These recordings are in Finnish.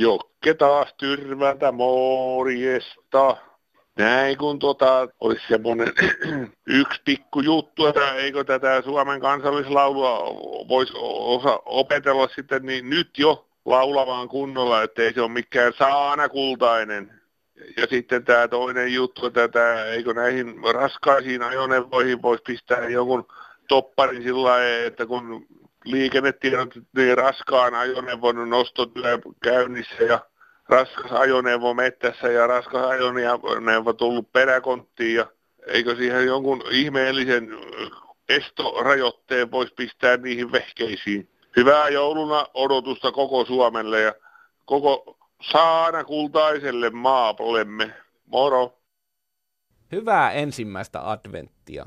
Jokke taas tyrmätä morjesta. Näin kun tota, olisi semmoinen yksi pikku juttu, että eikö tätä Suomen kansallislaulua voisi osa opetella sitten niin nyt jo laulamaan kunnolla, ettei se ole mikään saanakultainen. Ja sitten tämä toinen juttu, että tämä, eikö näihin raskaisiin ajoneuvoihin voisi pistää jonkun topparin sillä lailla, että kun liikennetiedot niin raskaan ajoneuvon nostotyö käynnissä ja raskas ajoneuvo mettässä ja raskas ajoneuvo tullut peräkonttiin ja eikö siihen jonkun ihmeellisen estorajoitteen voisi pistää niihin vehkeisiin. Hyvää jouluna odotusta koko Suomelle ja koko saana kultaiselle maapolemme. Moro! Hyvää ensimmäistä adventtia.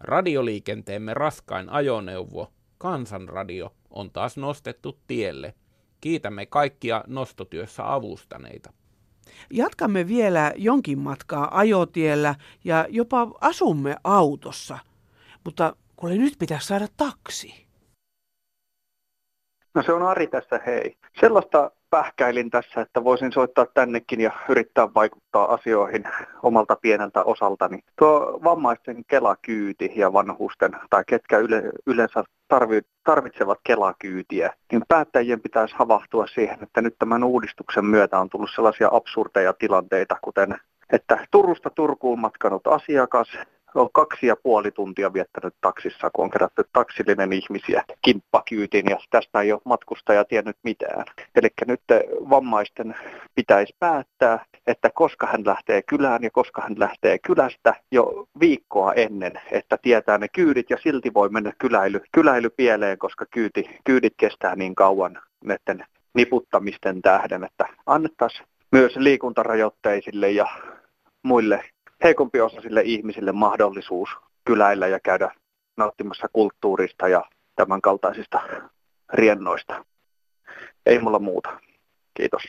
Radioliikenteemme raskain ajoneuvo, Kansanradio, on taas nostettu tielle. Kiitämme kaikkia nostotyössä avustaneita. Jatkamme vielä jonkin matkaa ajotiellä ja jopa asumme autossa. Mutta kuule nyt pitäisi saada taksi. No se on Ari tässä, hei. Sellaista pähkäilin tässä, että voisin soittaa tännekin ja yrittää vaikuttaa asioihin omalta pieneltä osaltani. Tuo vammaisten kelakyyti ja vanhusten, tai ketkä yle, yleensä tarvi, tarvitsevat kelakyytiä, niin päättäjien pitäisi havahtua siihen, että nyt tämän uudistuksen myötä on tullut sellaisia absurdeja tilanteita, kuten että Turusta Turkuun matkanut asiakas on kaksi ja puoli tuntia viettänyt taksissa, kun on kerätty taksillinen ihmisiä kimppakyytiin ja tästä ei ole matkustaja tiennyt mitään. Eli nyt vammaisten pitäisi päättää, että koska hän lähtee kylään ja koska hän lähtee kylästä jo viikkoa ennen, että tietää ne kyydit ja silti voi mennä kyläily, kyläily pieleen, koska kyyti, kyydit kestää niin kauan näiden niputtamisten tähden, että annettaisiin myös liikuntarajoitteisille ja muille heikompiosaisille ihmisille mahdollisuus kyläillä ja käydä nauttimassa kulttuurista ja tämän kaltaisista riennoista. Ei mulla muuta. Kiitos.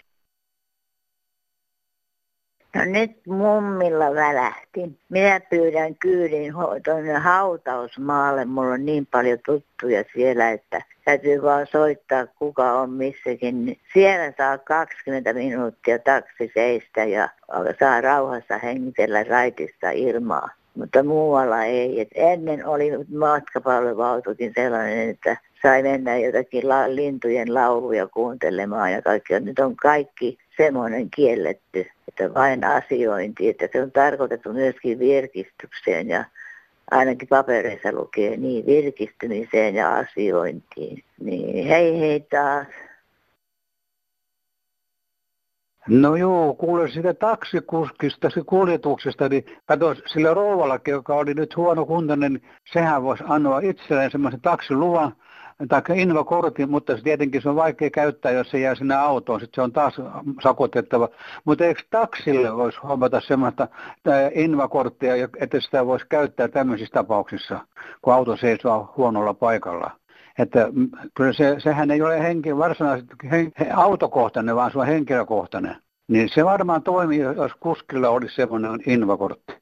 No nyt mummilla välähti. Minä pyydän kyydin tuonne hautausmaalle. Mulla on niin paljon tuttuja siellä, että täytyy vaan soittaa kuka on missäkin. Siellä saa 20 minuuttia taksi seistä ja saa rauhassa hengitellä raitista ilmaa. Mutta muualla ei. Et ennen oli matkapalveluautokin sellainen, että sai mennä jotakin la- lintujen lauluja kuuntelemaan ja kaikki. Nyt on kaikki semmoinen kielletty, että vain asiointi, että se on tarkoitettu myöskin virkistykseen ja ainakin papereissa lukee niin virkistymiseen ja asiointiin. Niin hei hei taas. No joo, kuule sitä taksikuskista, se kuljetuksesta, niin kato sillä rouvallakin, joka oli nyt huono kuntoinen, niin sehän voisi anoa itselleen semmoisen taksiluvan, tai invakortin, mutta se tietenkin se on vaikea käyttää, jos se jää sinne autoon, sitten se on taas sakotettava. Mutta eikö taksille voisi huomata semmoista invakorttia, että sitä voisi käyttää tämmöisissä tapauksissa, kun auto seisoo huonolla paikalla? Että kyllä se, sehän ei ole henki, varsinaisesti hen, autokohtainen, vaan se on henkilökohtainen. Niin se varmaan toimii, jos kuskilla olisi semmoinen invakortti.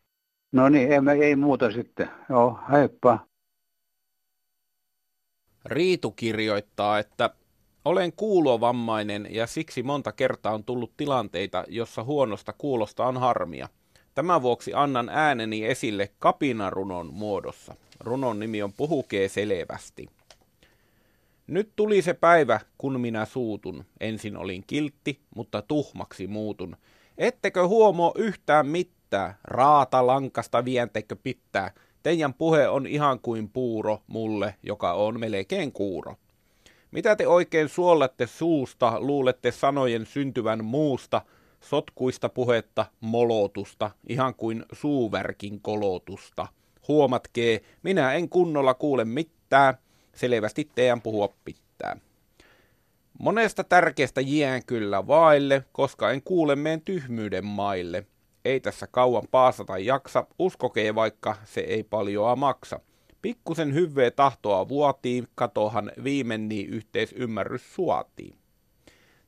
No niin, ei, ei muuta sitten. Joo, heippa. Riitu kirjoittaa, että olen kuulovammainen ja siksi monta kertaa on tullut tilanteita, jossa huonosta kuulosta on harmia. Tämän vuoksi annan ääneni esille kapinarunon muodossa. Runon nimi on Puhukee selvästi. Nyt tuli se päivä, kun minä suutun. Ensin olin kiltti, mutta tuhmaksi muutun. Ettekö huomo yhtään mitään? Raata lankasta vientekö pitää? Teidän puhe on ihan kuin puuro mulle, joka on melkein kuuro. Mitä te oikein suollatte suusta, luulette sanojen syntyvän muusta, sotkuista puhetta, molotusta, ihan kuin suuvärkin kolotusta. Huomatkee, minä en kunnolla kuule mitään, selvästi teidän puhua pitää. Monesta tärkeästä jään kyllä vaille, koska en kuule meidän tyhmyyden maille – ei tässä kauan paasata jaksa, uskokee vaikka se ei paljoa maksa. Pikkusen hyvää tahtoa vuotiin, katohan viimeni yhteisymmärrys suotiin.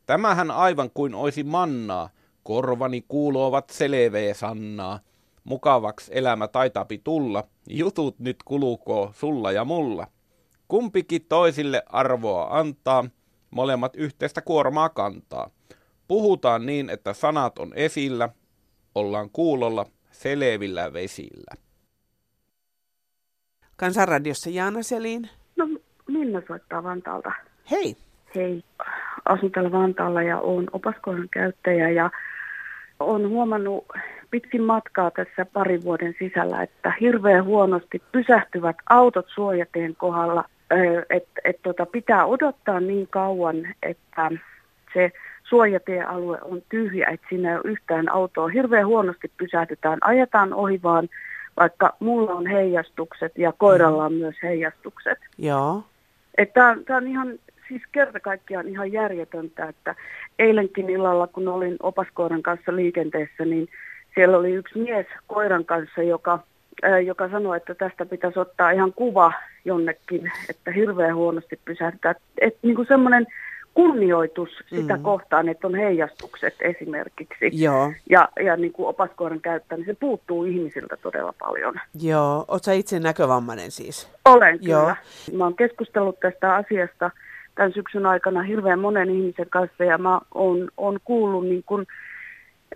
Tämähän aivan kuin oisi mannaa, korvani kuuluvat selevee sannaa. Mukavaksi elämä taitapi tulla, jutut nyt kulukoo sulla ja mulla. Kumpikin toisille arvoa antaa, molemmat yhteistä kuormaa kantaa. Puhutaan niin, että sanat on esillä, ollaan kuulolla, selvillä vesillä. Kansanradiossa Jaana Selin. No Minna soittaa Vantaalta. Hei. Hei, asun täällä Vantaalla ja olen opaskohdan käyttäjä ja olen huomannut pitkin matkaa tässä parin vuoden sisällä, että hirveän huonosti pysähtyvät autot suojateen kohdalla, että et tota, pitää odottaa niin kauan, että se suojatiealue on tyhjä, että siinä ei ole yhtään autoa. Hirveän huonosti pysähdytään, ajetaan ohi vaan, vaikka mulla on heijastukset ja koiralla on myös heijastukset. Joo. Tämä on ihan siis kerta kaikkiaan ihan järjetöntä, että eilenkin illalla, kun olin opaskoiran kanssa liikenteessä, niin siellä oli yksi mies koiran kanssa, joka, ää, joka sanoi, että tästä pitäisi ottaa ihan kuva jonnekin, että hirveän huonosti pysähtyä. Että niin kuin semmoinen kunnioitus sitä mm. kohtaan, että on heijastukset esimerkiksi. Joo. Ja, ja niin kuin opaskoiran käyttää, niin se puuttuu ihmisiltä todella paljon. Joo. Oletko itse näkövammainen siis? Olen Joo. kyllä. Mä oon keskustellut tästä asiasta tämän syksyn aikana hirveän monen ihmisen kanssa ja mä oon, oon kuullut niin kun,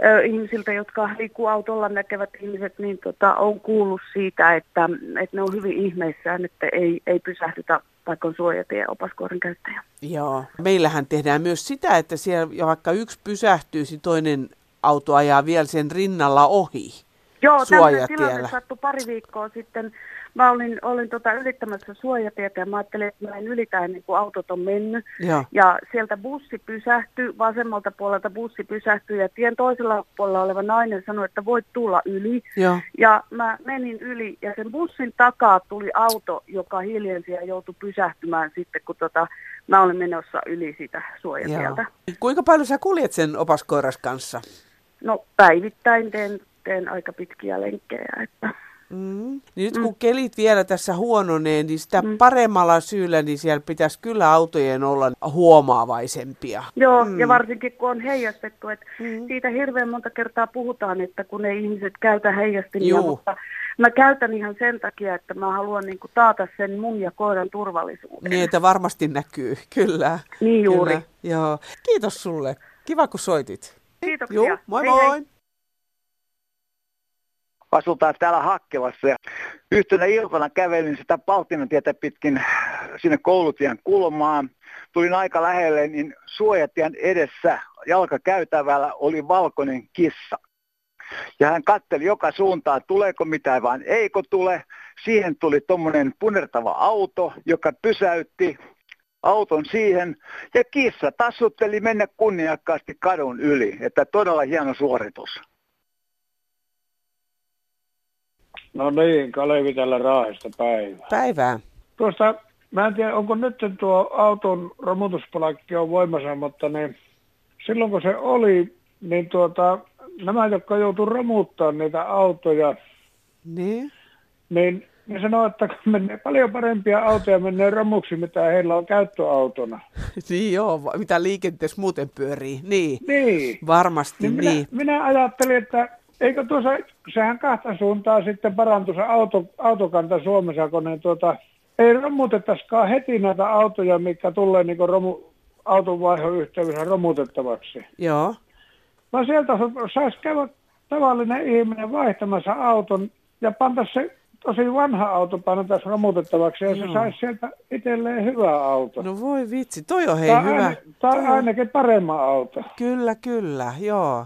ö, ihmisiltä, jotka liikkuu autolla näkevät ihmiset, niin tota, on kuullut siitä, että, että ne on hyvin ihmeissään, että ei, ei pysähdytä vaikka on suojatie opaskoiran käyttäjä. Joo. Meillähän tehdään myös sitä, että siellä vaikka yksi pysähtyy, niin toinen auto ajaa vielä sen rinnalla ohi. Joo, tämmöinen tilanne sattui pari viikkoa sitten mä olin, olin tota ylittämässä suojatietä ja mä ajattelin, että mä en ylitä ennen kuin autot on mennyt. Ja, ja sieltä bussi pysähtyi, vasemmalta puolelta bussi pysähtyi ja tien toisella puolella oleva nainen sanoi, että voit tulla yli. Ja, ja mä menin yli ja sen bussin takaa tuli auto, joka hiljensi ja joutui pysähtymään sitten, kun tota, mä olin menossa yli sitä suojatieltä. Kuinka paljon sä kuljet sen opaskoiras kanssa? No päivittäin teen, teen aika pitkiä lenkkejä, että... Mm. Niin nyt kun mm. kelit vielä tässä huononee, niin sitä mm. paremmalla syyllä, niin siellä pitäisi kyllä autojen olla huomaavaisempia. Joo, mm. ja varsinkin kun on heijastettu, että mm. siitä hirveän monta kertaa puhutaan, että kun ne ihmiset käytä heijastimia, Juu. mutta mä käytän ihan sen takia, että mä haluan niin kuin taata sen mun ja koiran turvallisuuden. Niin, että varmasti näkyy, kyllä. Niin juuri. Kyllä. Joo. Kiitos sulle. Kiva, kun soitit. Kiitoksia. Joo, moi hei, moi. Hei asutaan täällä Hakkilassa ja yhtenä iltana kävelin sitä Paltinen tietä pitkin sinne koulutien kulmaan. Tulin aika lähelle, niin suojatien edessä jalkakäytävällä oli valkoinen kissa. Ja hän katteli joka suuntaan, tuleeko mitään vai eikö tule. Siihen tuli tuommoinen punertava auto, joka pysäytti auton siihen. Ja kissa tassutteli mennä kunniakkaasti kadun yli. Että todella hieno suoritus. No niin, Kalevi tällä Raahesta päivää. Päivää. Tuosta, mä en tiedä, onko nyt tuo auton romutuspalakki on voimassa, mutta ne, silloin kun se oli, niin tuota, nämä, jotka joutuu romuttamaan niitä autoja, niin, niin ne sanoo, että menee paljon parempia autoja menee romuksi, mitä heillä on käyttöautona. niin joo, mitä liikenteessä muuten pyörii. Niin, niin. varmasti niin. niin. Minä, minä ajattelin, että Eikö tuossa, sehän kahta suuntaa sitten parantui se auto, autokanta Suomessa, kun ne tuota, ei romutettaisikaan heti näitä autoja, mikä tulee niin romu, yhteydessä romutettavaksi. Joo. Vaan sieltä saisi käydä tavallinen ihminen vaihtamassa auton ja panta se tosi vanha auto tässä romutettavaksi ja Joo. se saisi sieltä itselleen hyvä auto. No voi vitsi, toi on hei tai hyvä. Aine, tai ainakin paremman auto. Kyllä, kyllä, joo.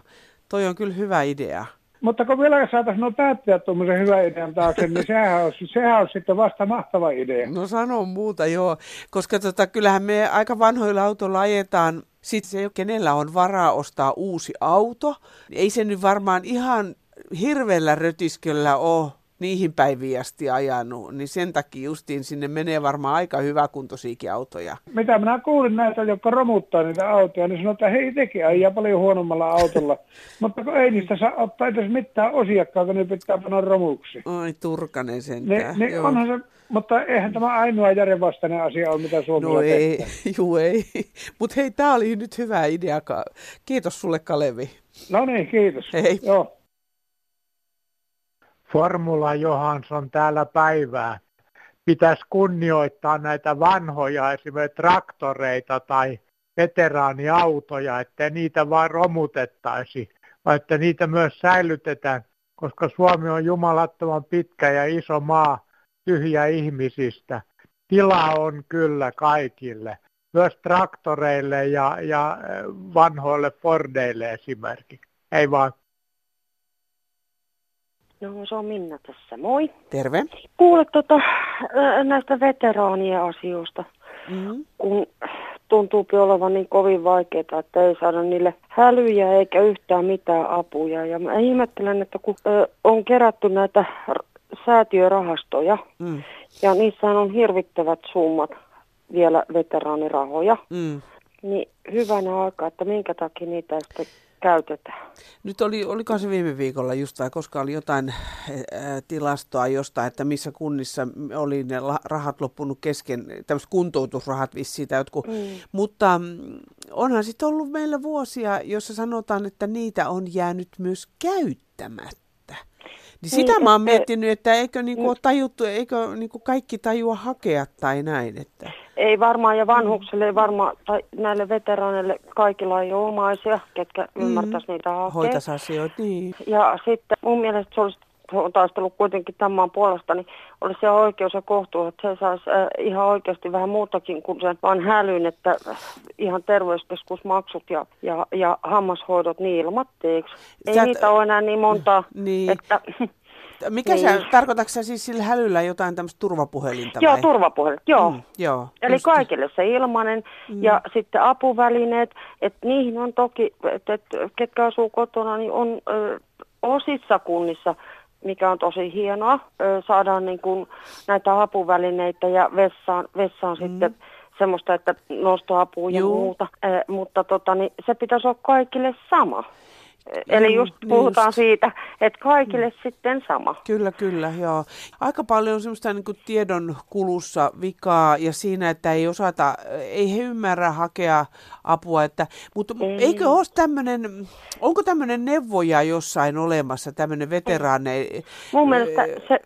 Toi on kyllä hyvä idea. Mutta kun vielä saataisiin no päättää tuommoisen hyvän idean taakse, niin sehän on, sehän on sitten vasta mahtava idea. No sano muuta, joo. Koska tota, kyllähän me aika vanhoilla autoilla ajetaan, sitten se, kenellä on varaa ostaa uusi auto, ei se nyt varmaan ihan hirveällä rötisköllä ole niihin päiviin asti ajanut, niin sen takia justiin sinne menee varmaan aika hyvä kuntoisiakin autoja. Mitä minä kuulin näitä, jotka romuttaa niitä autoja, niin sanotaan, että hei teki ajaa paljon huonommalla autolla. Mutta kun ei niistä saa ottaa edes mitään osiakkaa, kun ne pitää panna romuksi. Oi turkanen sentään. Ne, ne onhan se, mutta eihän tämä ainoa järjenvastainen asia ole, mitä Suomella No ei, juu ei. Mutta hei, tämä oli nyt hyvä idea. Kiitos sulle Kalevi. No niin, kiitos. Hei. Joo. Formula Johansson täällä päivää. Pitäisi kunnioittaa näitä vanhoja esimerkiksi traktoreita tai veteraaniautoja, että niitä vain romutettaisi, vaan että niitä myös säilytetään, koska Suomi on jumalattoman pitkä ja iso maa tyhjä ihmisistä. Tila on kyllä kaikille, myös traktoreille ja, ja vanhoille Fordeille esimerkiksi. Ei vaan. No se on Minna tässä, moi. Terve. Kuule tota, näistä veteraanien asioista, mm-hmm. kun tuntuu olevan niin kovin vaikeaa, että ei saada niille hälyjä eikä yhtään mitään apuja. Ja mä ihmettelen, että kun ö, on kerätty näitä säätiörahastoja, mm. ja niissä on hirvittävät summat vielä veteraanirahoja, mm. niin hyvänä aikaa, että minkä takia niitä ei sitten käytetään. Nyt oli, oliko se viime viikolla just vai koska oli jotain ää, tilastoa jostain, että missä kunnissa oli ne rahat loppunut kesken, tämmöiset kuntoutusrahat vissiin jotkut. Mm. Mutta mm, onhan sitten ollut meillä vuosia, jossa sanotaan, että niitä on jäänyt myös käyttämättä. Niin sitä niin, mä oon miettinyt, että eikö niinku mm. ole tajuttu, eikö niinku kaikki tajua hakea tai näin. Että... Ei varmaan, ja vanhuksille ei varmaan, tai näille veteraaneille kaikilla ei ole omaisia, ketkä mm. ymmärtäisi niitä hakea. Hoitaisi asioita, niin. Ja sitten mun mielestä se olisi on taistellut kuitenkin tämän puolesta, niin olisi se oikeus ja kohtuus, että se saisi äh, ihan oikeasti vähän muutakin kuin sen vaan hälyn, että ihan terveyskeskusmaksut ja, ja, ja hammashoidot niin ilmatteeksi. Ei Sä niitä ole enää niin monta, niin. että mikä niin. se, tarkoitatko sä siis sillä hälyllä jotain tämmöistä turvapuhelinta? Joo, turvapuhelin, joo. Mm, joo Eli just. kaikille se ilmanen mm. ja sitten apuvälineet, että niihin on toki, että et, ketkä asuu kotona, niin on ö, osissa kunnissa mikä on tosi hienoa. Ö, saadaan niin kuin näitä apuvälineitä ja vessaan, vessaan mm. sitten semmoista, että nostoapua ja Juu. muuta. Ö, mutta tota, niin se pitäisi olla kaikille sama. Eli just puhutaan just. siitä, että kaikille mm. sitten sama. Kyllä, kyllä, joo. Aika paljon on semmoista niin kuin tiedon kulussa vikaa ja siinä, että ei osata, ei he ymmärrä hakea apua. Että, mutta ei. eikö ole tämmöinen, onko tämmöinen neuvoja jossain olemassa, tämmöinen veteraane? Mun mielestä se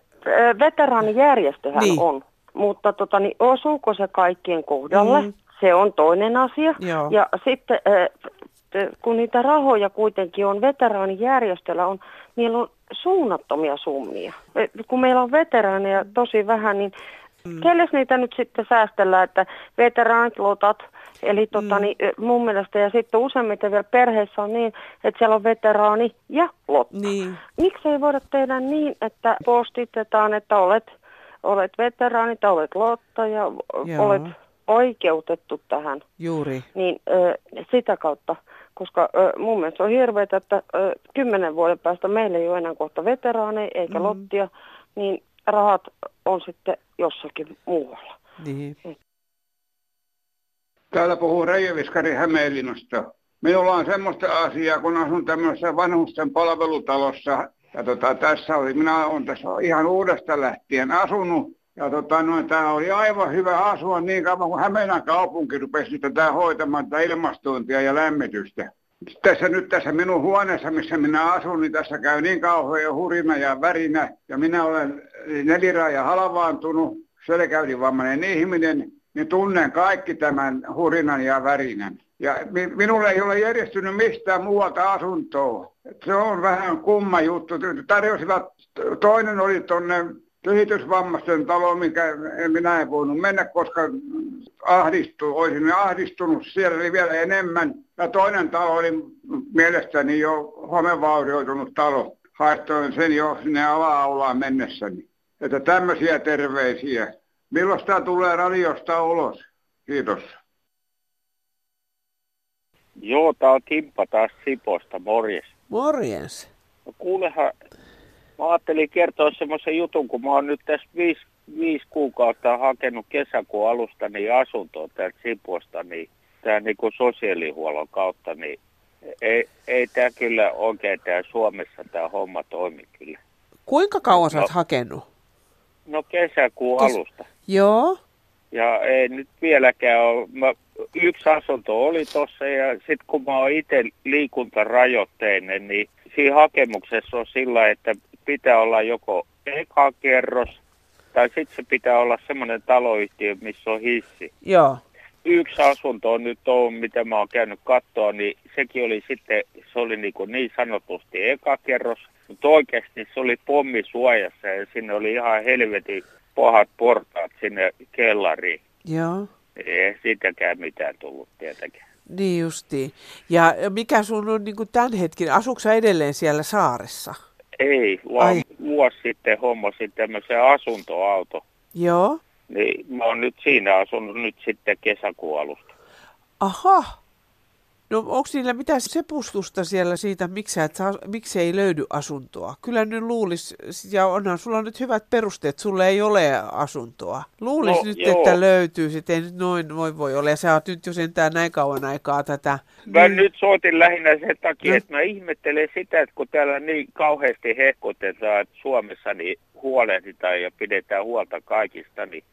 veteraanijärjestöhän niin. on, mutta tota, niin osuuko se kaikkien kohdalle? Mm. Se on toinen asia. Joo. Ja sitten kun niitä rahoja kuitenkin on veteraanijärjestöllä, on, niillä on suunnattomia summia. Kun meillä on veteraaneja tosi vähän, niin mm. kelle niitä nyt sitten säästellään, että veteraanit lotat, Eli tota, mm. niin, mun mielestä, ja sitten useimmiten vielä perheissä on niin, että siellä on veteraani ja lotta. Niin. Miksi ei voida tehdä niin, että postitetaan, että olet, olet veteraani tai olet lotta ja Joo. olet oikeutettu tähän. Juuri. Niin ö, sitä kautta koska ö, mun mielestä on hirveätä, että ö, kymmenen vuoden päästä meillä ei ole enää kohta veteraaneja eikä mm. lottia, niin rahat on sitten jossakin muualla. Niin. Täällä puhuu Reijoviskari Hämeenlinnasta. Minulla on semmoista asiaa, kun asun tämmöisessä vanhusten palvelutalossa. Ja tota, tässä oli, minä olen tässä ihan uudesta lähtien asunut. Ja tota, noin, tämä oli aivan hyvä asua niin kauan kuin Hämeenän kaupunki rupesi tätä hoitamaan tätä ilmastointia ja lämmitystä. Tässä nyt tässä minun huoneessa, missä minä asun, niin tässä käy niin kauhean hurina ja värinä. Ja minä olen neliraaja halvaantunut, selkäydinvammainen ihminen, niin tunnen kaikki tämän hurinan ja värinän. Ja minulle ei ole järjestynyt mistään muualta asuntoa. Se on vähän kumma juttu. Tarjosivat, toinen oli tuonne kehitysvammaisten talo, mikä en minä en voinut mennä, koska ahdistu, olisin ahdistunut. Siellä oli vielä enemmän. Ja toinen talo oli mielestäni jo homevaurioitunut talo. Haettoin sen jo sinne ala-aulaan mennessäni. Että tämmöisiä terveisiä. Milloin tämä tulee radiosta ulos? Kiitos. Joo, tää on Kimppa taas Siposta. Morjes. Morjes. No kuulehan, Mä ajattelin kertoa semmoisen jutun, kun mä oon nyt tässä viisi, viisi kuukautta hakenut kesäkuun alusta niin asuntoa täältä Siposta, niin tämä niin sosiaalihuollon kautta, niin ei, ei tämä kyllä oikein tämä Suomessa tämä homma toimi kyllä. Kuinka kauan no, sä oot no, hakenut? No kesäkuun Kes... alusta. Joo. Ja ei nyt vieläkään ole. Mä, yksi asunto oli tuossa ja sitten kun mä oon itse liikuntarajoitteinen, niin siinä hakemuksessa on sillä, että pitää olla joko eka kerros, tai sitten se pitää olla semmoinen taloyhtiö, missä on hissi. Joo. yksi asunto on nyt on, mitä mä oon käynyt katsoa, niin sekin oli sitten, se oli niin, kuin niin sanotusti eka kerros, mutta oikeasti se oli pommisuojassa ja sinne oli ihan helvetin pahat portaat sinne kellariin. Joo. Ei siitäkään mitään tullut tietenkään. Niin justiin. Ja mikä sun on niin tämän hetken, asuuko edelleen siellä saaressa? Ei, vaan Ai. vuosi sitten hommasin tämmöisen asuntoauto. Joo. Niin mä oon nyt siinä asunut nyt sitten kesäkuun alusta. Aha. No onko niillä mitään sepustusta siellä siitä, miksi, et saa, miksi ei löydy asuntoa? Kyllä nyt luulisi, ja onhan sulla nyt hyvät perusteet, sulle ei ole asuntoa. Luulisi no, nyt, joo. että löytyy, sitten ei nyt noin voi, voi olla. Ja sä oot nyt jo sentään näin kauan aikaa tätä. Mä niin. nyt soitin lähinnä sen takia, no. että mä ihmettelen sitä, että kun täällä niin kauheasti hehkutetaan, että Suomessa niin huolehditaan ja pidetään huolta kaikista, niin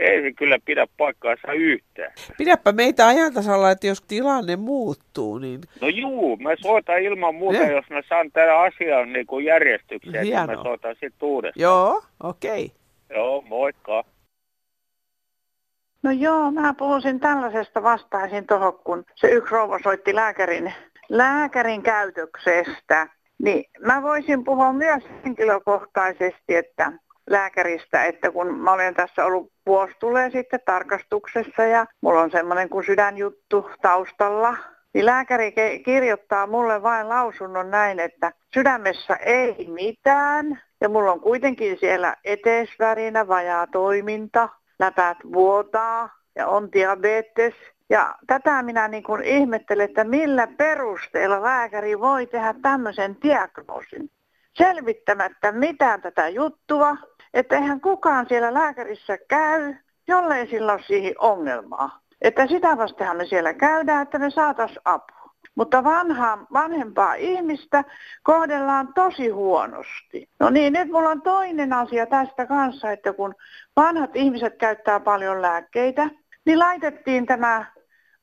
ei se kyllä pidä paikkaansa yhtään. Pidäpä meitä ajantasalla, että jos tilanne muuttuu, niin... No juu, mä soitan ilman muuta, ja. jos mä saan tämän asian niin kuin järjestykseen, Hienoa. niin mä soitan sitten uudestaan. Joo, okei. Okay. Joo, moikka. No joo, mä puhuisin tällaisesta vastaisin tuohon, kun se yksi rouva soitti lääkärin, lääkärin käytöksestä. Niin mä voisin puhua myös henkilökohtaisesti, että lääkäristä, että kun mä olen tässä ollut vuosi tulee sitten tarkastuksessa ja mulla on semmoinen kuin sydänjuttu taustalla, niin lääkäri kirjoittaa mulle vain lausunnon näin, että sydämessä ei mitään ja mulla on kuitenkin siellä eteisvärinä vajaa toiminta, läpät vuotaa ja on diabetes. Ja tätä minä niin kuin ihmettelen, että millä perusteella lääkäri voi tehdä tämmöisen diagnoosin selvittämättä mitään tätä juttua, että eihän kukaan siellä lääkärissä käy, jollei sillä ole siihen ongelmaa. Että sitä vastenhan me siellä käydään, että me saataisiin apua. Mutta vanhaa, vanhempaa ihmistä kohdellaan tosi huonosti. No niin, nyt mulla on toinen asia tästä kanssa, että kun vanhat ihmiset käyttää paljon lääkkeitä, niin laitettiin tämä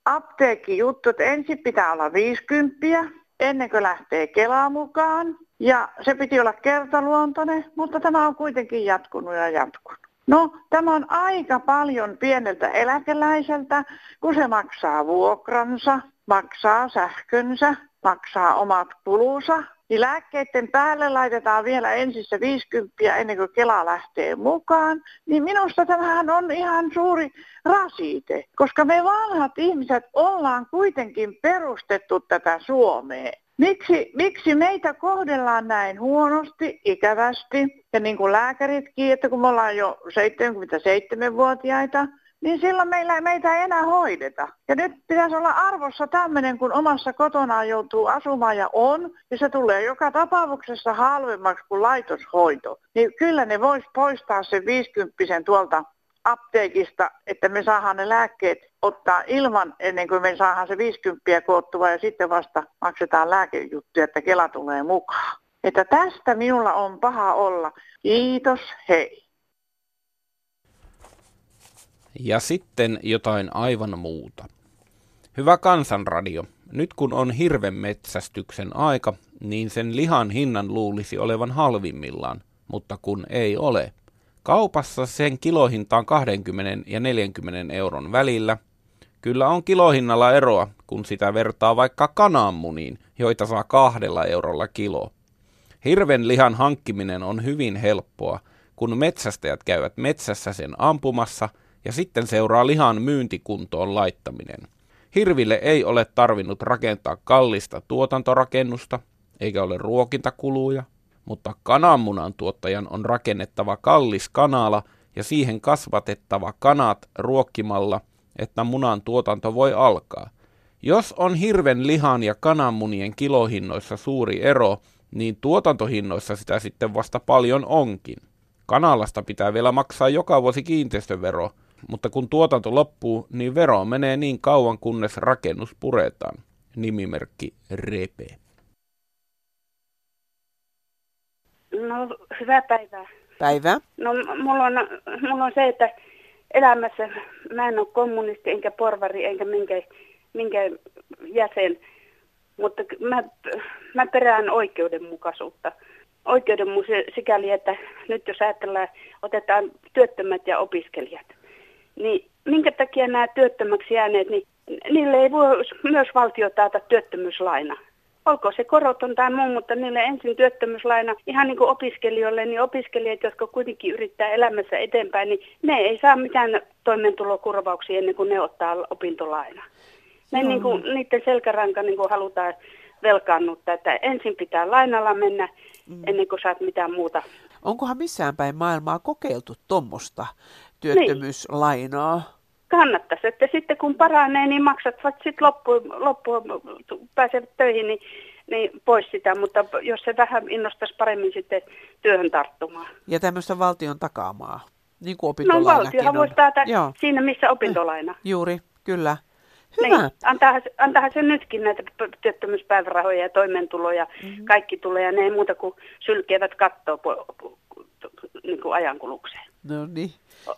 apteekkijuttu, että ensin pitää olla 50 ennen kuin lähtee Kelaan mukaan. Ja se piti olla kertaluontoinen, mutta tämä on kuitenkin jatkunut ja jatkunut. No, tämä on aika paljon pieneltä eläkeläiseltä, kun se maksaa vuokransa, maksaa sähkönsä, maksaa omat kulunsa. Niin lääkkeiden päälle laitetaan vielä ensin se 50 ennen kuin Kela lähtee mukaan. Niin minusta tämähän on ihan suuri rasite, koska me vanhat ihmiset ollaan kuitenkin perustettu tätä Suomeen. Miksi, miksi meitä kohdellaan näin huonosti, ikävästi ja niin kuin lääkäritkin, että kun me ollaan jo 77-vuotiaita, niin silloin meillä, meitä ei enää hoideta. Ja nyt pitäisi olla arvossa tämmöinen, kun omassa kotonaan joutuu asumaan ja on, ja se tulee joka tapauksessa halvemmaksi kuin laitoshoito. Niin kyllä ne vois poistaa sen 50 tuolta apteekista, että me saadaan ne lääkkeet ottaa ilman ennen kuin me saadaan se 50 koottua ja sitten vasta maksetaan lääkejuttuja, että Kela tulee mukaan. Että tästä minulla on paha olla. Kiitos, hei. Ja sitten jotain aivan muuta. Hyvä kansanradio, nyt kun on hirven metsästyksen aika, niin sen lihan hinnan luulisi olevan halvimmillaan, mutta kun ei ole – Kaupassa sen kilohinta on 20 ja 40 euron välillä. Kyllä on kilohinnalla eroa, kun sitä vertaa vaikka kananmuniin, joita saa kahdella eurolla kilo. Hirven lihan hankkiminen on hyvin helppoa, kun metsästäjät käyvät metsässä sen ampumassa ja sitten seuraa lihan myyntikuntoon laittaminen. Hirville ei ole tarvinnut rakentaa kallista tuotantorakennusta, eikä ole ruokintakuluja, mutta kananmunan tuottajan on rakennettava kallis kanala ja siihen kasvatettava kanat ruokkimalla, että munan tuotanto voi alkaa. Jos on hirven lihan ja kananmunien kilohinnoissa suuri ero, niin tuotantohinnoissa sitä sitten vasta paljon onkin. Kanalasta pitää vielä maksaa joka vuosi kiinteistövero, mutta kun tuotanto loppuu, niin vero menee niin kauan kunnes rakennus puretaan. Nimimerkki Repe. No, hyvää päivää. Päivää. No, mulla on, mulla on se, että elämässä mä en ole kommunisti, enkä porvari, enkä minkä, minkä jäsen. Mutta mä, mä perään oikeudenmukaisuutta. Oikeudenmukaisuus sikäli, että nyt jos ajatellaan, otetaan työttömät ja opiskelijat. Niin minkä takia nämä työttömäksi jääneet, niin niille ei voi myös valtio taata työttömyyslaina. Olkoon se koroton tai muu, mutta niille ensin työttömyyslaina, ihan niin kuin opiskelijoille, niin opiskelijat, jotka kuitenkin yrittää elämässä eteenpäin, niin ne ei saa mitään toimeentulokurvauksia ennen kuin ne ottaa opintolaina. Ne niin kuin, niiden selkäranka niin kuin halutaan velkaannuttaa, että ensin pitää lainalla mennä mm. ennen kuin saat mitään muuta. Onkohan missään päin maailmaa kokeiltu tuommoista työttömyyslainaa? Niin. Kannattaisi, että sitten kun paranee, niin maksat sitten loppuun, loppuun pääsevät töihin, niin, niin pois sitä, mutta jos se vähän innostaisi paremmin sitten työhön tarttumaan. Ja tämmöistä valtion takaamaa, niin kuin opintolainakin No valtiohan voisi taata siinä, missä opintolaina. Juuri, kyllä. Hyvä. Niin, antaahan, antaahan se nytkin näitä työttömyyspäivärahoja ja toimeentuloja, mm-hmm. kaikki tulee ja ne ei muuta kuin sylkevät kattoa po, po, to, niin kuin ajankulukseen. No niin.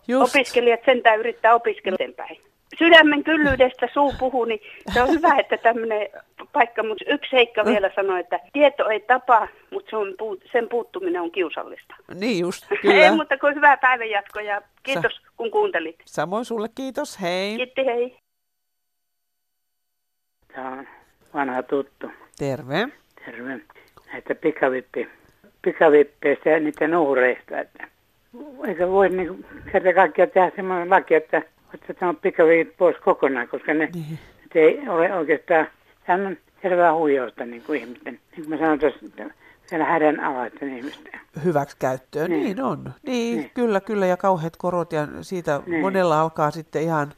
Just. Opiskelijat sentään yrittää opiskella eteenpäin. Sydämen kyllyydestä suu puhuu, niin se on hyvä, että tämmöinen paikka, mutta yksi seikka mm. vielä sanoi, että tieto ei tapa, mutta se on, sen puuttuminen on kiusallista. Niin just, kyllä. ei, mutta kuin hyvää päivänjatkoa ja kiitos Sa- kun kuuntelit. Samoin sulle kiitos, hei. Kiitti, hei. Tämä on vanha tuttu. Terve. Terve. Näitä pikavippi, pikavippeistä ja niiden uhreista. Että eikä voi niin kerta kaikkiaan tehdä semmoinen laki, että otetaan pikavipit pois kokonaan, koska ne, niin. ei ole oikeastaan, sehän on selvää huijausta niin kuin ihmisten, niin kuin mä sanoin tuossa, siellä hädän alaisten ihmisten. Hyväksikäyttöön, niin, niin on. Niin, niin, kyllä, kyllä, ja kauheat korot, ja siitä niin. monella alkaa sitten ihan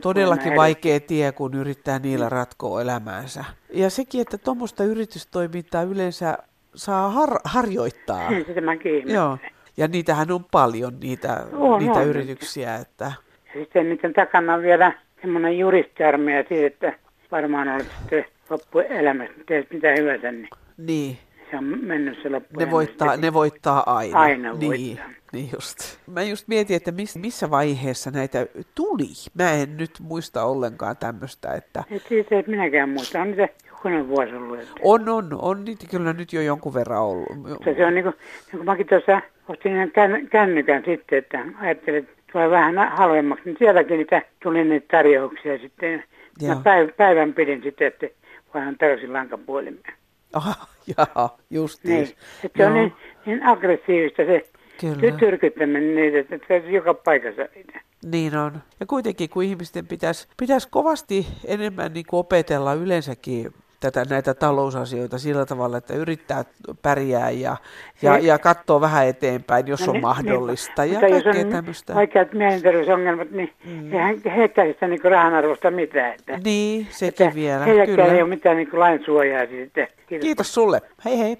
todellakin vaikea tie, kun yrittää niillä ratkoa elämäänsä. Ja sekin, että tuommoista yritystoimintaa yleensä saa har- harjoittaa. Sitä mäkin Joo. Ja niitähän on paljon, niitä, on, niitä on. yrityksiä. Että... Sitten niiden takana on vielä semmoinen juristiarmeija siitä, että varmaan olet sitten loppuelämässä, teet mitä hyvänsä, niin, niin. se on mennyt se Ne voittaa, ne voittaa aina. Aina niin. voittaa. Niin just. Mä just mietin, että miss, missä vaiheessa näitä tuli. Mä en nyt muista ollenkaan tämmöistä, että... Et siitä ei minäkään muista. On niitä jokunen vuosi ollut. Että... On, on. On niitä kyllä nyt jo jonkun verran ollut. Se, se on niin kuin, niin kuin mäkin tuossa ostin ihan känn, kännykän sitten, että ajattelin, että tulee vähän halvemmaksi. Niin sielläkin niitä tuli niitä tarjouksia sitten. Mä päiv- päivän pidin sitten, että voidaan takaisin lankapuolimeen. Aha, jaa, just niin. Että se on niin, niin aggressiivista se Kyllä. tyrkyttäminen niitä, että se on joka paikassa niitä. Niin on. Ja kuitenkin kun ihmisten pitäisi, pitäisi kovasti enemmän niin kuin opetella yleensäkin tätä, näitä talousasioita sillä tavalla, että yrittää pärjää ja, ja, ja katsoo vähän eteenpäin, jos no, on niin, mahdollista. Niin, ja kaikkea tämmöistä. Vaikeat mielenterveysongelmat, niin mm. he heittää sitä niin rahan arvosta mitään. Että, niin, sekin että vielä. Heilläkään ei ole mitään niin lainsuojaa. Sitten. Kiitos. Kiitos sulle. Hei hei.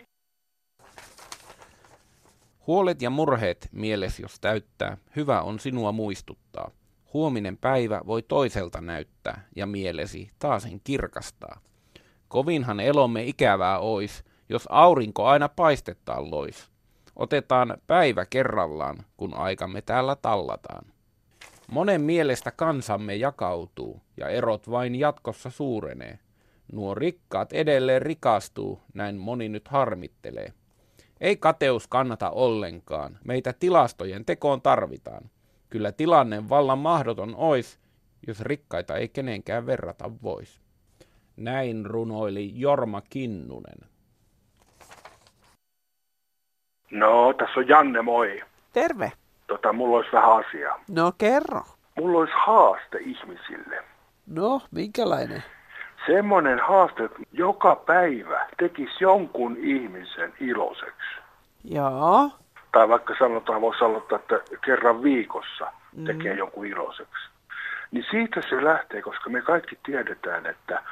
Huolet ja murheet mieles jos täyttää, hyvä on sinua muistuttaa. Huominen päivä voi toiselta näyttää ja mielesi taasen kirkastaa. Kovinhan elomme ikävää ois, jos aurinko aina paistettaan lois. Otetaan päivä kerrallaan, kun aikamme täällä tallataan. Monen mielestä kansamme jakautuu ja erot vain jatkossa suurenee. Nuo rikkaat edelleen rikastuu, näin moni nyt harmittelee. Ei kateus kannata ollenkaan. Meitä tilastojen tekoon tarvitaan. Kyllä tilanne vallan mahdoton ois, jos rikkaita ei kenenkään verrata vois. Näin runoili Jorma Kinnunen. No, tässä on Janne, moi. Terve. Tota, mulla olisi vähän asiaa. No, kerro. Mulla olisi haaste ihmisille. No, minkälainen? semmoinen haaste, että joka päivä tekisi jonkun ihmisen iloiseksi. Joo. Tai vaikka sanotaan, voisi aloittaa, että kerran viikossa tekee mm. jonkun iloiseksi. Niin siitä se lähtee, koska me kaikki tiedetään, että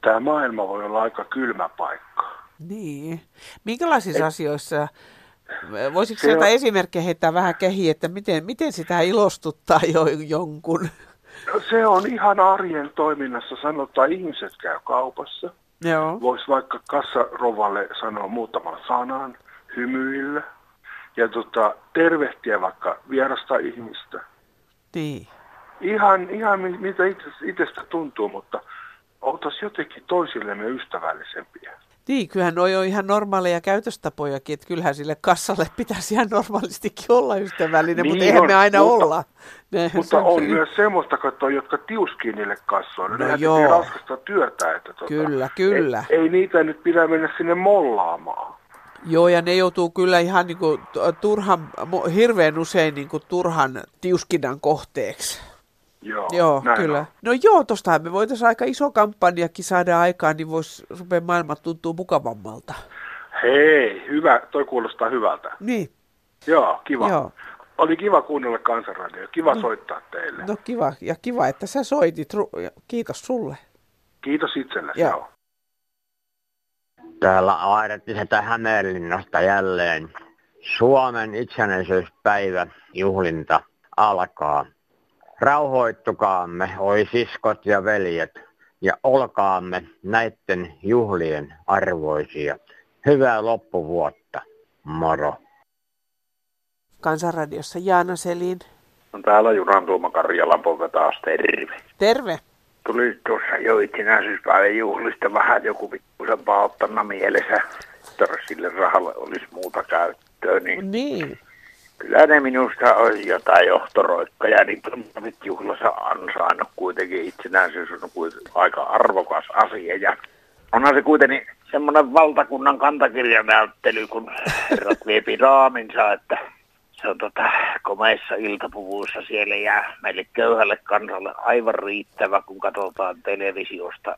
tämä maailma voi olla aika kylmä paikka. Niin. Minkälaisissa Et, asioissa, voisitko sieltä on... esimerkkejä heittää vähän kehiin, että miten, miten sitä ilostuttaa jo jonkun? No, se on ihan arjen toiminnassa. Sanotaan, ihmiset käy kaupassa. Joo. Voisi vaikka kassarovalle sanoa muutaman sanan, hymyillä ja tota, tervehtiä vaikka vierasta ihmistä. Niin. Ihan, ihan mitä itse, itsestä tuntuu, mutta oltaisiin jotenkin toisillemme ystävällisempiä. Niin, kyllähän noi on ihan normaaleja käytöstapojakin, että kyllähän sille kassalle pitäisi ihan normaalistikin olla ystävällinen, niin mutta eihän on, me aina mutta, olla. Ne, mutta on, on myös semmoista katsoa, jotka tiuskii niille kassoille. No joo. Niin raskasta työtä. Että tuota, kyllä, kyllä. Ei, ei niitä nyt pidä mennä sinne mollaamaan. Joo, ja ne joutuu kyllä ihan niin kuin, turhan, hirveän usein niin kuin, turhan tiuskinnan kohteeksi. Joo, joo kyllä. On. No joo, tostahan me voitaisiin aika iso kampanjakin saada aikaan, niin voisi rupea maailma tuntuu mukavammalta. Hei, hyvä, toi kuulostaa hyvältä. Niin. Joo, kiva. Joo. Oli kiva kuunnella kansanradio, kiva no, soittaa teille. No kiva, ja kiva, että sä soitit. Kiitos sulle. Kiitos itsellesi, joo. joo. Täällä Airettisetä Hämeenlinnasta jälleen. Suomen itsenäisyyspäivä juhlinta alkaa. Rauhoittukaamme, oi siskot ja veljet, ja olkaamme näiden juhlien arvoisia. Hyvää loppuvuotta. Moro. Kansanradiossa Jaana Selin. On täällä Junan Tuoma Karjalan poika taas, terve. Terve. Tuli tuossa jo itsenäisyyspäivän juhlista vähän joku pikkusen pahoittana mielessä, että sille rahalle olisi muuta käyttöä. Niin, niin. Kyllä ne minusta olisi jotain johtoroikkoja, niin nyt juhlassa ansainnut kuitenkin itsenäisyys on kuitenkin aika arvokas asia. Ja onhan se kuitenkin semmoinen valtakunnan kantakirjanäyttely, kun herrat viepi raaminsa, että se on tota, komeissa iltapuvuissa siellä ja meille köyhälle kansalle aivan riittävä, kun katsotaan televisiosta,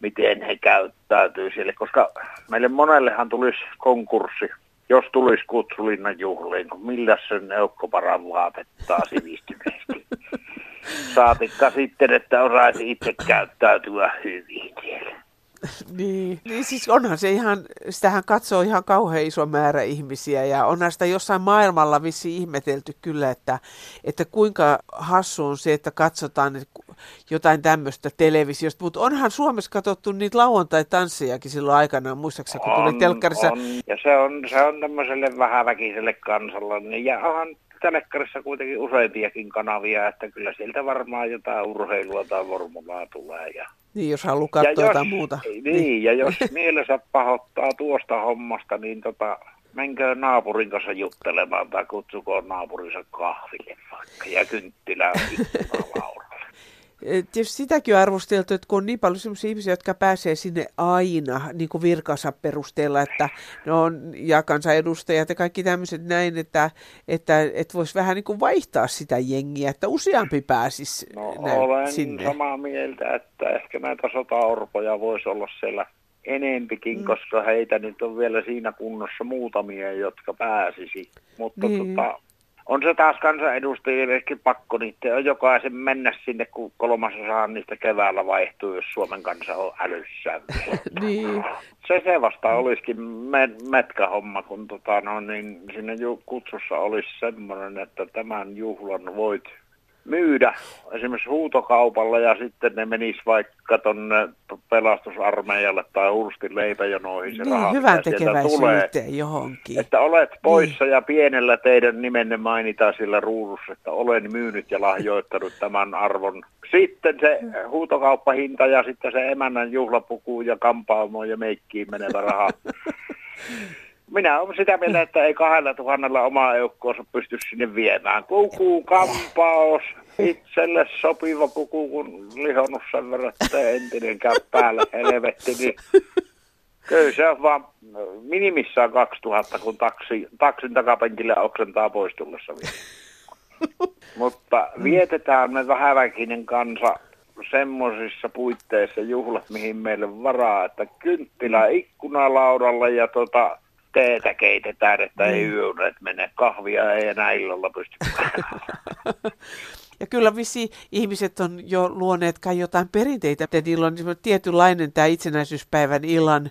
miten he käyttäytyy siellä, koska meille monellehan tulisi konkurssi, jos tulisi kutsulinnan juhliin, kun millä sen eukkoparan vaatettaa sivistyneesti. Saatikka sitten, että osaisi itse käyttäytyä hyvin siellä. niin. niin siis onhan se ihan, sitähän katsoo ihan kauhean iso määrä ihmisiä ja onhan sitä jossain maailmalla vissi ihmetelty kyllä, että, että kuinka hassu on se, että katsotaan jotain tämmöistä televisiosta, mutta onhan Suomessa katsottu niitä lauantai-tanssejakin silloin aikanaan, muistaakseni kun tuli telkkarissa? On, ja se on, se on tämmöiselle vähäväkiselle kansalle, niin ja onhan telekkarissa kuitenkin useampiakin kanavia, että kyllä sieltä varmaan jotain urheilua tai formulaa tulee. Ja niin, jos haluaa katsoa ja jotain muuta. Niin, niin, ja jos mielensä pahoittaa tuosta hommasta, niin tota, menkää naapurin kanssa juttelemaan tai kutsukoon naapurinsa kahville vaikka ja kynttilä Tietysti sitäkin on arvosteltu, että kun on niin paljon sellaisia ihmisiä, jotka pääsee sinne aina niin kuin virkansa perusteella, että ne on, ja kansanedustajat ja kaikki tämmöiset näin, että, että, että voisi vähän niin kuin vaihtaa sitä jengiä, että useampi pääsisi no, näin, olen sinne. samaa mieltä, että ehkä näitä sota-orpoja voisi olla siellä enempikin, mm. koska heitä nyt on vielä siinä kunnossa muutamia, jotka pääsisi. Mutta niin. tota, on se taas kansanedustajillekin pakko niiden on jokaisen mennä sinne, kun kolmasosa niistä keväällä vaihtuu, jos Suomen kansa on älyssä. niin. Se se vasta olisikin met- homma, kun tota, no, niin siinä kutsussa olisi semmoinen, että tämän juhlan voit myydä esimerkiksi huutokaupalla ja sitten ne menis vaikka tuonne pelastusarmeijalle tai hurstin leipäjonoihin se niin, raha, hyvän tekeväisyyteen johonkin. Että olet poissa niin. ja pienellä teidän nimenne mainitaan sillä ruudussa, että olen myynyt ja lahjoittanut tämän arvon. Sitten se huutokauppahinta ja sitten se emännän juhlapuku ja kampaamo ja meikkiin menevä raha. Minä olen sitä mieltä, että ei kahdella tuhannella omaa eukkoonsa pysty sinne viemään. Kuku, kampaus, itselle sopiva kuku, kun lihonnut sen verran, että entinen käy päällä helvetti, niin kyllä se on vaan minimissaan 2000, kun taksi, taksin takapenkille oksentaa pois tullessa vielä. Mutta vietetään me vähäväkinen kansa semmoisissa puitteissa juhlat, mihin meille varaa, että kynttilä ikkunalaudalla ja tota, teetä keitetään, että niin. ei yöunet mene. Kahvia ei enää illalla pysty Ja kyllä vissi ihmiset on jo luoneet kai jotain perinteitä, että niillä on tietynlainen tämä itsenäisyyspäivän illan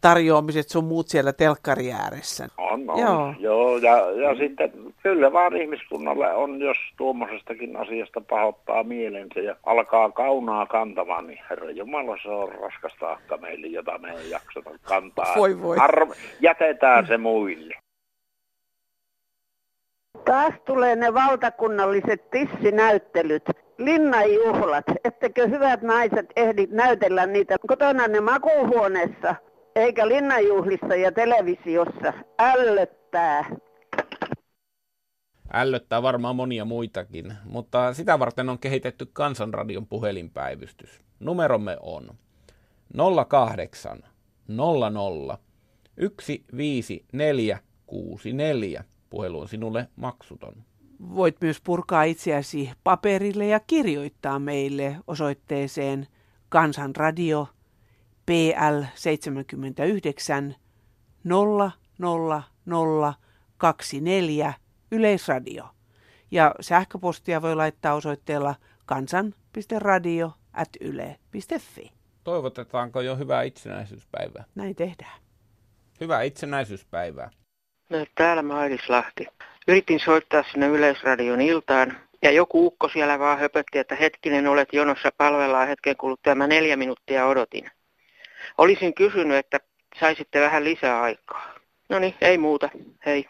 tarjoamiset sun muut siellä telkkari ääressä. On, on. Joo. Joo ja, ja mm. sitten kyllä vaan ihmiskunnalle on, jos tuommoisestakin asiasta pahoittaa mielensä ja alkaa kaunaa kantamaan, niin herra Jumala, se on raskasta akka meille, jota me ei jaksata kantaa. Voi voi. Arv- jätetään se muille. Taas tulee ne valtakunnalliset tissinäyttelyt, linnanjuhlat. Ettekö hyvät naiset ehdi näytellä niitä kotona ne makuuhuoneessa? Eikä linnanjuhlissa ja televisiossa ällöttää. Ällöttää varmaan monia muitakin, mutta sitä varten on kehitetty Kansanradion puhelinpäivystys. Numeromme on 08 00 15464. Puhelu on sinulle maksuton. Voit myös purkaa itseäsi paperille ja kirjoittaa meille osoitteeseen Kansanradio PL 79 00024 Yleisradio. Ja sähköpostia voi laittaa osoitteella kansan.radio.yle.fi. Toivotetaanko jo hyvää itsenäisyyspäivää? Näin tehdään. Hyvää itsenäisyyspäivää. No, täällä Mailis Lahti. Yritin soittaa sinne Yleisradion iltaan ja joku ukko siellä vaan höpötti, että hetkinen olet jonossa palvellaan hetken kuluttua. Mä neljä minuuttia odotin. Olisin kysynyt, että saisitte vähän lisää aikaa. No niin, ei muuta. Hei.